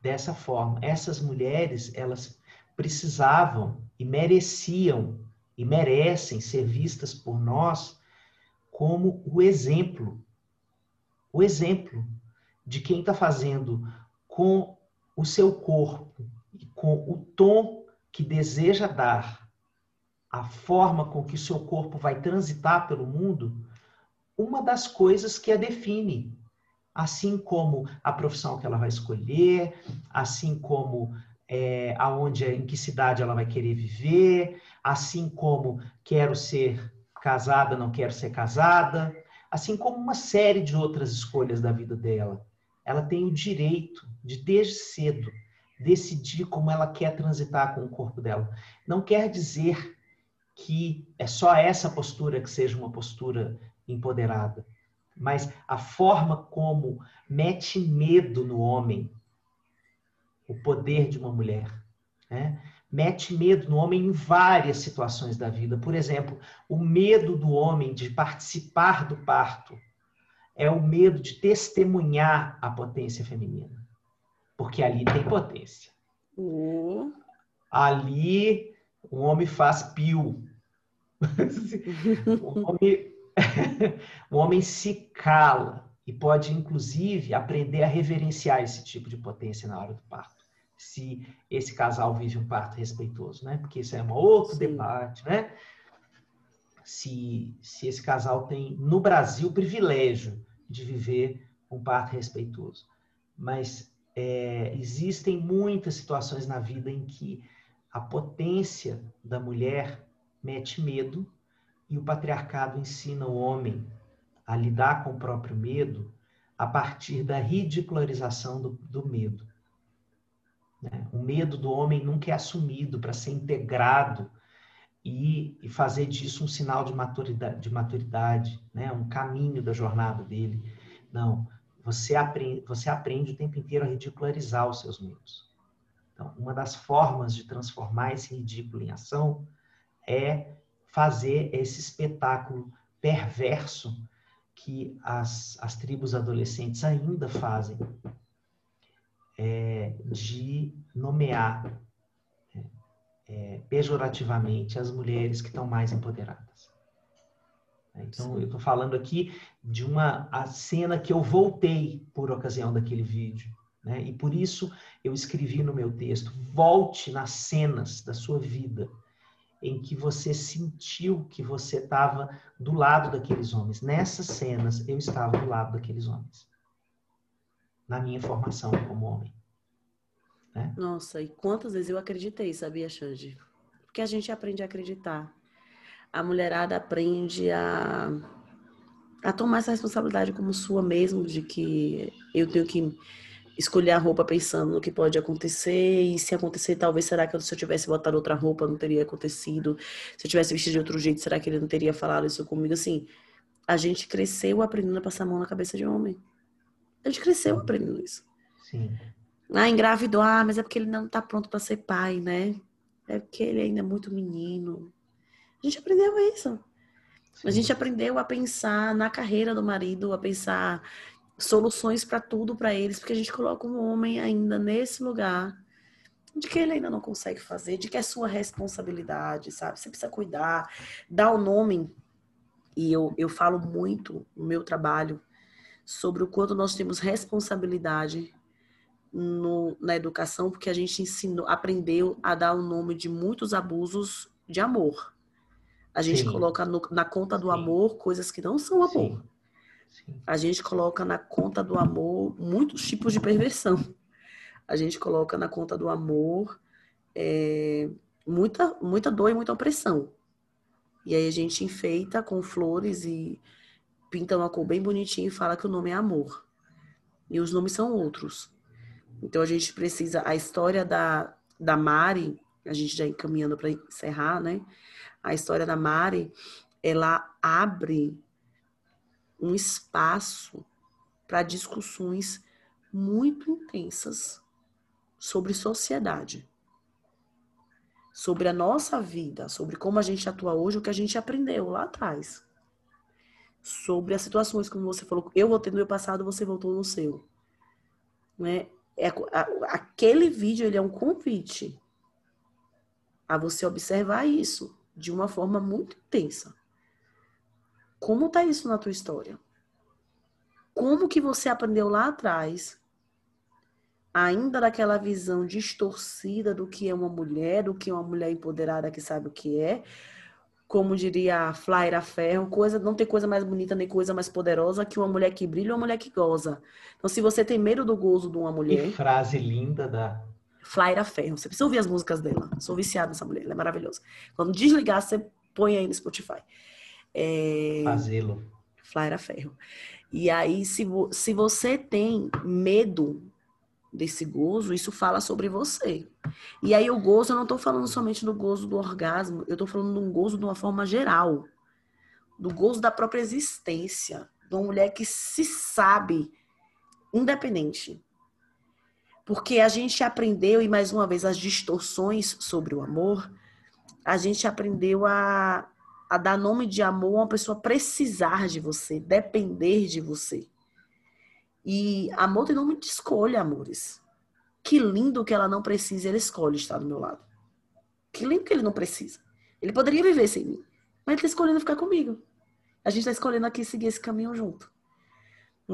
dessa forma. Essas mulheres, elas precisavam e mereciam e merecem ser vistas por nós como o exemplo, o exemplo de quem está fazendo com o seu corpo e com o tom que deseja dar, a forma com que o seu corpo vai transitar pelo mundo, uma das coisas que a define, assim como a profissão que ela vai escolher, assim como é, aonde, em que cidade ela vai querer viver, assim como quero ser casada, não quero ser casada, assim como uma série de outras escolhas da vida dela. Ela tem o direito de, desde cedo, decidir como ela quer transitar com o corpo dela. Não quer dizer que é só essa postura que seja uma postura empoderada, mas a forma como mete medo no homem o poder de uma mulher, né? mete medo no homem em várias situações da vida. Por exemplo, o medo do homem de participar do parto é o medo de testemunhar a potência feminina. Porque ali tem potência. Uh. Ali o homem faz pio. o, homem, o homem se cala e pode, inclusive, aprender a reverenciar esse tipo de potência na hora do parto se esse casal vive um parto respeitoso, né? Porque isso é um outro Sim. debate, né? Se, se esse casal tem, no Brasil, o privilégio de viver um parto respeitoso. Mas é, existem muitas situações na vida em que a potência da mulher mete medo e o patriarcado ensina o homem a lidar com o próprio medo a partir da ridicularização do, do medo. Né? O medo do homem nunca é assumido para ser integrado e, e, fazer disso um sinal de maturidade, de maturidade né? um caminho da jornada dele. Não, você aprende, você aprende o tempo inteiro a ridicularizar os seus medos. Então, uma das formas de transformar esse ridículo em ação é fazer esse espetáculo perverso que as, as tribos adolescentes ainda fazem é, de nomear é, pejorativamente as mulheres que estão mais empoderadas. Então, eu estou falando aqui de uma a cena que eu voltei por ocasião daquele vídeo. Né? E por isso eu escrevi no meu texto: volte nas cenas da sua vida em que você sentiu que você estava do lado daqueles homens. Nessas cenas, eu estava do lado daqueles homens na minha formação como homem. Né? Nossa, e quantas vezes eu acreditei, sabia, Xande? Porque a gente aprende a acreditar. A mulherada aprende a, a tomar essa responsabilidade como sua mesmo, de que eu tenho que escolher a roupa pensando no que pode acontecer, e se acontecer, talvez será que se eu tivesse botado outra roupa não teria acontecido, se eu tivesse vestido de outro jeito, será que ele não teria falado isso comigo? Assim, a gente cresceu aprendendo a passar a mão na cabeça de homem. A gente cresceu aprendendo isso. Sim. Ah, engravidou, ah, mas é porque ele não tá pronto para ser pai, né? É porque ele ainda é muito menino. A gente aprendeu isso. Sim. A gente aprendeu a pensar na carreira do marido, a pensar soluções para tudo para eles, porque a gente coloca um homem ainda nesse lugar de que ele ainda não consegue fazer, de que é sua responsabilidade, sabe? Você precisa cuidar, dar o nome. E eu, eu falo muito no meu trabalho sobre o quanto nós temos responsabilidade no, na educação, porque a gente ensinou, aprendeu a dar o nome de muitos abusos de amor. A gente Sim. coloca no, na conta do Sim. amor coisas que não são amor. Sim. A gente coloca na conta do amor muitos tipos de perversão. A gente coloca na conta do amor é, muita, muita dor e muita opressão. E aí a gente enfeita com flores e pinta uma cor bem bonitinha e fala que o nome é amor. E os nomes são outros. Então a gente precisa. A história da, da Mari, a gente já encaminhando para encerrar, né? A história da Mari, ela abre um espaço para discussões muito intensas sobre sociedade, sobre a nossa vida, sobre como a gente atua hoje, o que a gente aprendeu lá atrás. Sobre as situações, como você falou, eu voltei no meu passado, você voltou no seu. Né? É, a, aquele vídeo ele é um convite a você observar isso de uma forma muito intensa. Como está isso na tua história? Como que você aprendeu lá atrás, ainda daquela visão distorcida do que é uma mulher, do que é uma mulher empoderada que sabe o que é, como diria a Flaira Ferro, coisa, não tem coisa mais bonita nem coisa mais poderosa que uma mulher que brilha ou uma mulher que goza. Então, se você tem medo do gozo de uma mulher. Que frase linda da Flaira Ferro. Você precisa ouvir as músicas dela. Sou viciada nessa mulher, ela é maravilhosa. Quando desligar, você põe aí no Spotify. É... Fazê-lo. Flaira Ferro. E aí, se, vo... se você tem medo desse gozo, isso fala sobre você. E aí, o gozo, eu não estou falando somente do gozo do orgasmo, eu estou falando um gozo de uma forma geral. Do gozo da própria existência. De uma mulher que se sabe independente porque a gente aprendeu, e mais uma vez, as distorções sobre o amor, a gente aprendeu a, a dar nome de amor a uma pessoa precisar de você, depender de você. E amor tem nome de escolha, amores. Que lindo que ela não precisa, ele escolhe estar do meu lado. Que lindo que ele não precisa. Ele poderia viver sem mim, mas ele está escolhendo ficar comigo. A gente está escolhendo aqui seguir esse caminho junto.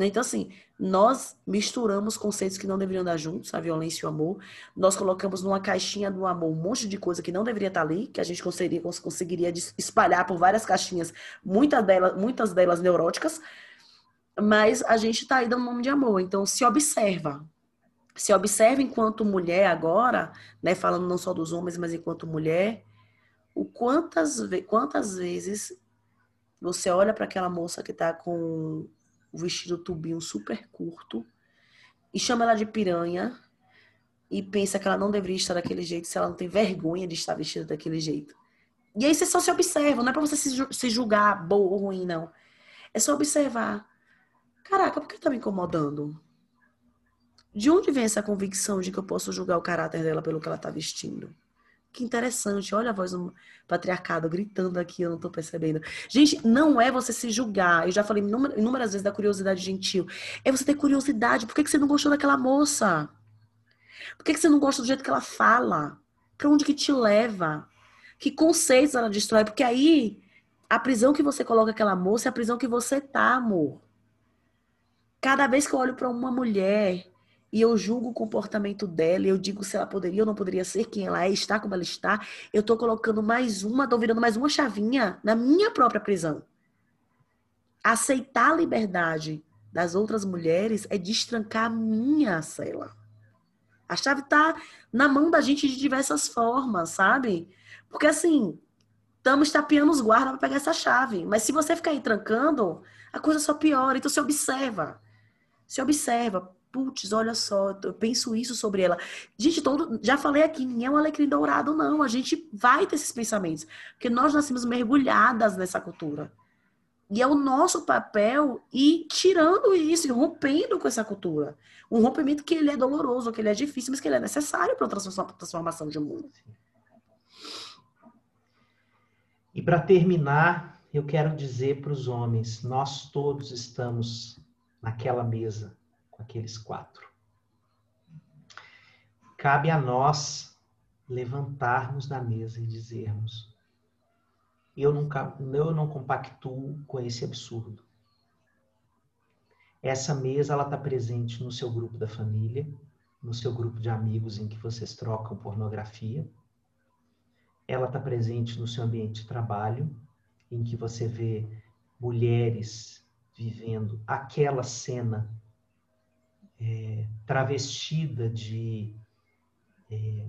Então, assim, nós misturamos conceitos que não deveriam andar juntos, a violência e o amor. Nós colocamos numa caixinha do amor um monte de coisa que não deveria estar ali, que a gente conseguiria, conseguiria espalhar por várias caixinhas, muitas delas, muitas delas neuróticas, mas a gente está aí dando nome de amor. Então, se observa. Se observa enquanto mulher agora, né, falando não só dos homens, mas enquanto mulher, o quantas, quantas vezes você olha para aquela moça que está com o vestido tubinho super curto e chama ela de piranha e pensa que ela não deveria estar daquele jeito se ela não tem vergonha de estar vestida daquele jeito. E aí você só se observa, não é pra você se julgar boa ou ruim, não. É só observar. Caraca, por que tá me incomodando? De onde vem essa convicção de que eu posso julgar o caráter dela pelo que ela tá vestindo? Que interessante. Olha a voz do patriarcado gritando aqui, eu não tô percebendo. Gente, não é você se julgar. Eu já falei inúmeras vezes da curiosidade gentil. É você ter curiosidade. Por que, que você não gostou daquela moça? Por que, que você não gosta do jeito que ela fala? Pra onde que te leva? Que conceitos ela destrói? Porque aí, a prisão que você coloca aquela moça é a prisão que você tá, amor. Cada vez que eu olho para uma mulher e eu julgo o comportamento dela, eu digo se ela poderia ou não poderia ser quem ela é, estar como ela está, eu estou colocando mais uma, estou virando mais uma chavinha na minha própria prisão. Aceitar a liberdade das outras mulheres é destrancar a minha cela. A chave está na mão da gente de diversas formas, sabe? Porque assim, estamos tapeando os guardas para pegar essa chave. Mas se você ficar aí trancando, a coisa só piora. Então se observa. Se observa putz, olha só, eu penso isso sobre ela. Gente, todo, já falei aqui, ninguém é um alecrim dourado, não. A gente vai ter esses pensamentos, porque nós nascemos mergulhadas nessa cultura. E é o nosso papel ir tirando isso, rompendo com essa cultura. Um rompimento que ele é doloroso, que ele é difícil, mas que ele é necessário para a transformação de um mundo. E para terminar, eu quero dizer para os homens: nós todos estamos naquela mesa com aqueles quatro. Cabe a nós levantarmos da mesa e dizermos: eu não, eu não compactuo com esse absurdo. Essa mesa ela está presente no seu grupo da família, no seu grupo de amigos em que vocês trocam pornografia. Ela está presente no seu ambiente de trabalho, em que você vê mulheres vivendo aquela cena é, travestida de é,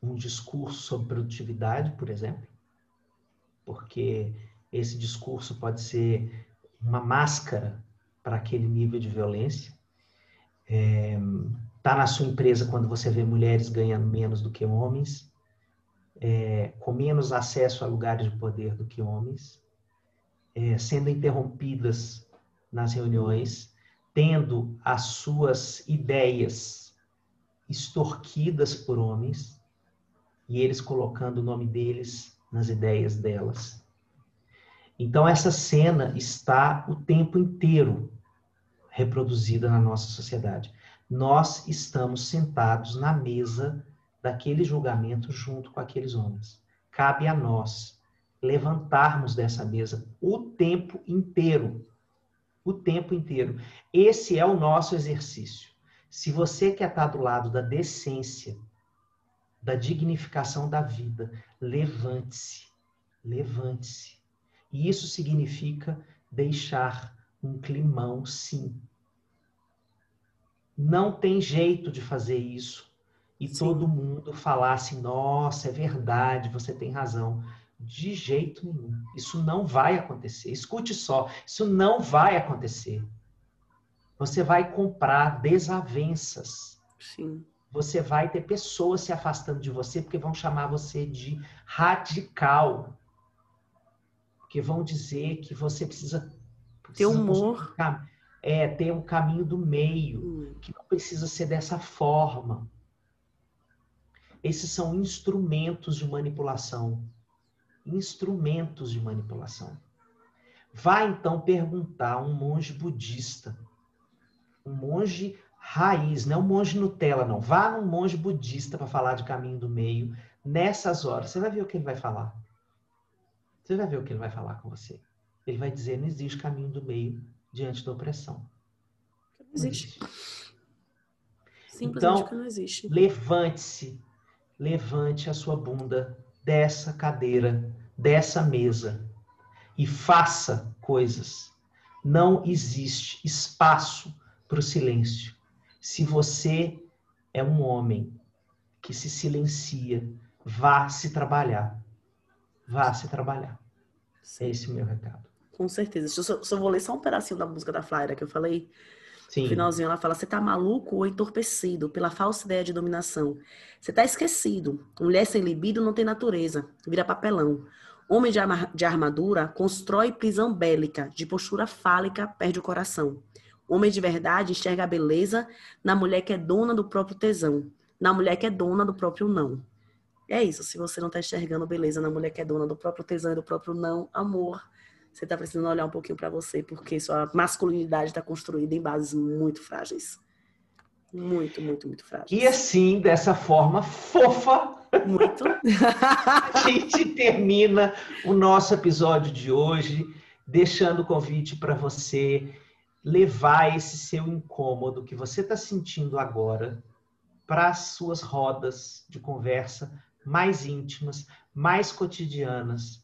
um discurso sobre produtividade, por exemplo, porque esse discurso pode ser uma máscara para aquele nível de violência. É, tá na sua empresa quando você vê mulheres ganhando menos do que homens, é, com menos acesso a lugares de poder do que homens, é, sendo interrompidas nas reuniões, tendo as suas ideias extorquidas por homens e eles colocando o nome deles nas ideias delas. Então, essa cena está o tempo inteiro reproduzida na nossa sociedade. Nós estamos sentados na mesa daquele julgamento junto com aqueles homens. Cabe a nós levantarmos dessa mesa o tempo inteiro. O tempo inteiro. Esse é o nosso exercício. Se você quer estar do lado da decência, da dignificação da vida, levante-se. Levante-se. E isso significa deixar um climão, sim. Não tem jeito de fazer isso e sim. todo mundo falar assim: nossa, é verdade, você tem razão. De jeito nenhum. Isso não vai acontecer. Escute só, isso não vai acontecer. Você vai comprar desavenças. Sim. Você vai ter pessoas se afastando de você porque vão chamar você de radical que vão dizer que você precisa, ter humor, é ter um caminho do meio, hum. que não precisa ser dessa forma. Esses são instrumentos de manipulação, instrumentos de manipulação. Vá então perguntar a um monge budista, um monge raiz, não é um monge Nutella, não. Vá num monge budista para falar de caminho do meio nessas horas. Você vai ver o que ele vai falar. Você vai ver o que ele vai falar com você. Ele vai dizer: não existe caminho do meio diante da opressão. Não existe. Simplesmente então, não existe. Levante-se, levante a sua bunda dessa cadeira, dessa mesa e faça coisas. Não existe espaço para o silêncio. Se você é um homem que se silencia, vá se trabalhar vá se trabalhar. Sim. É esse o meu recado. Com certeza. Se eu, se eu vou ler só um pedacinho da música da Flaira que eu falei, Sim. no finalzinho ela fala: Você tá maluco ou entorpecido pela falsa ideia de dominação? Você tá esquecido. Mulher sem libido não tem natureza, vira papelão. Homem de, de armadura constrói prisão bélica, de postura fálica perde o coração. Homem de verdade enxerga a beleza na mulher que é dona do próprio tesão, na mulher que é dona do próprio não. É isso. Se você não está enxergando beleza na mulher que é dona do próprio tesão e do próprio não amor, você está precisando olhar um pouquinho para você, porque sua masculinidade está construída em bases muito frágeis. Muito, muito, muito frágeis. E assim, dessa forma fofa, muito. a gente termina o nosso episódio de hoje, deixando o convite para você levar esse seu incômodo que você está sentindo agora para as suas rodas de conversa mais íntimas, mais cotidianas.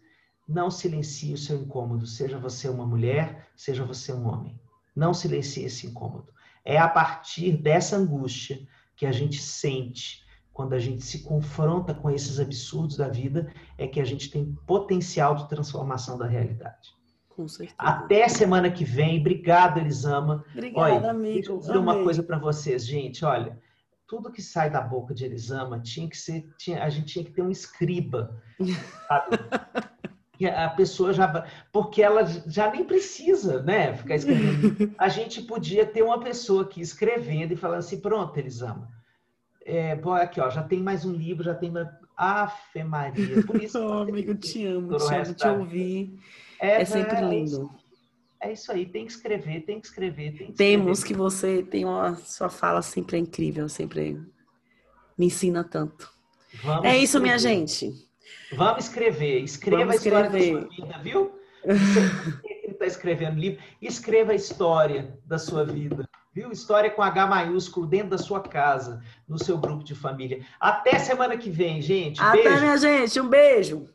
Não silencie o seu incômodo, seja você uma mulher, seja você um homem. Não silencie esse incômodo. É a partir dessa angústia que a gente sente quando a gente se confronta com esses absurdos da vida, é que a gente tem potencial de transformação da realidade. Com certeza. Até semana que vem. Obrigado, Elisama. Obrigada, olha, amigo. Deixa eu dizer uma coisa para vocês, gente. Olha, tudo que sai da boca de Elisama tinha que ser, tinha, a gente tinha que ter um escriba, sabe? E a pessoa já, porque ela já nem precisa, né, ficar escrevendo. A gente podia ter uma pessoa aqui escrevendo e falando assim, pronto, Elisama, é, bom, aqui, ó, já tem mais um livro, já tem mais... Afe Maria, por isso... oh, amigo, te amo, te amo te ouvir. É, é sempre é, lindo é isso aí, tem que escrever, tem que escrever, tem que Temos que você tem uma sua fala sempre é incrível, sempre me ensina tanto. Vamos é isso, escrever. minha gente. Vamos escrever, escreva Vamos a história escrever. da sua vida, viu? Você está escrevendo livro, escreva a história da sua vida, viu? História com H maiúsculo dentro da sua casa, no seu grupo de família. Até semana que vem, gente. Até, beijo. minha gente, um beijo.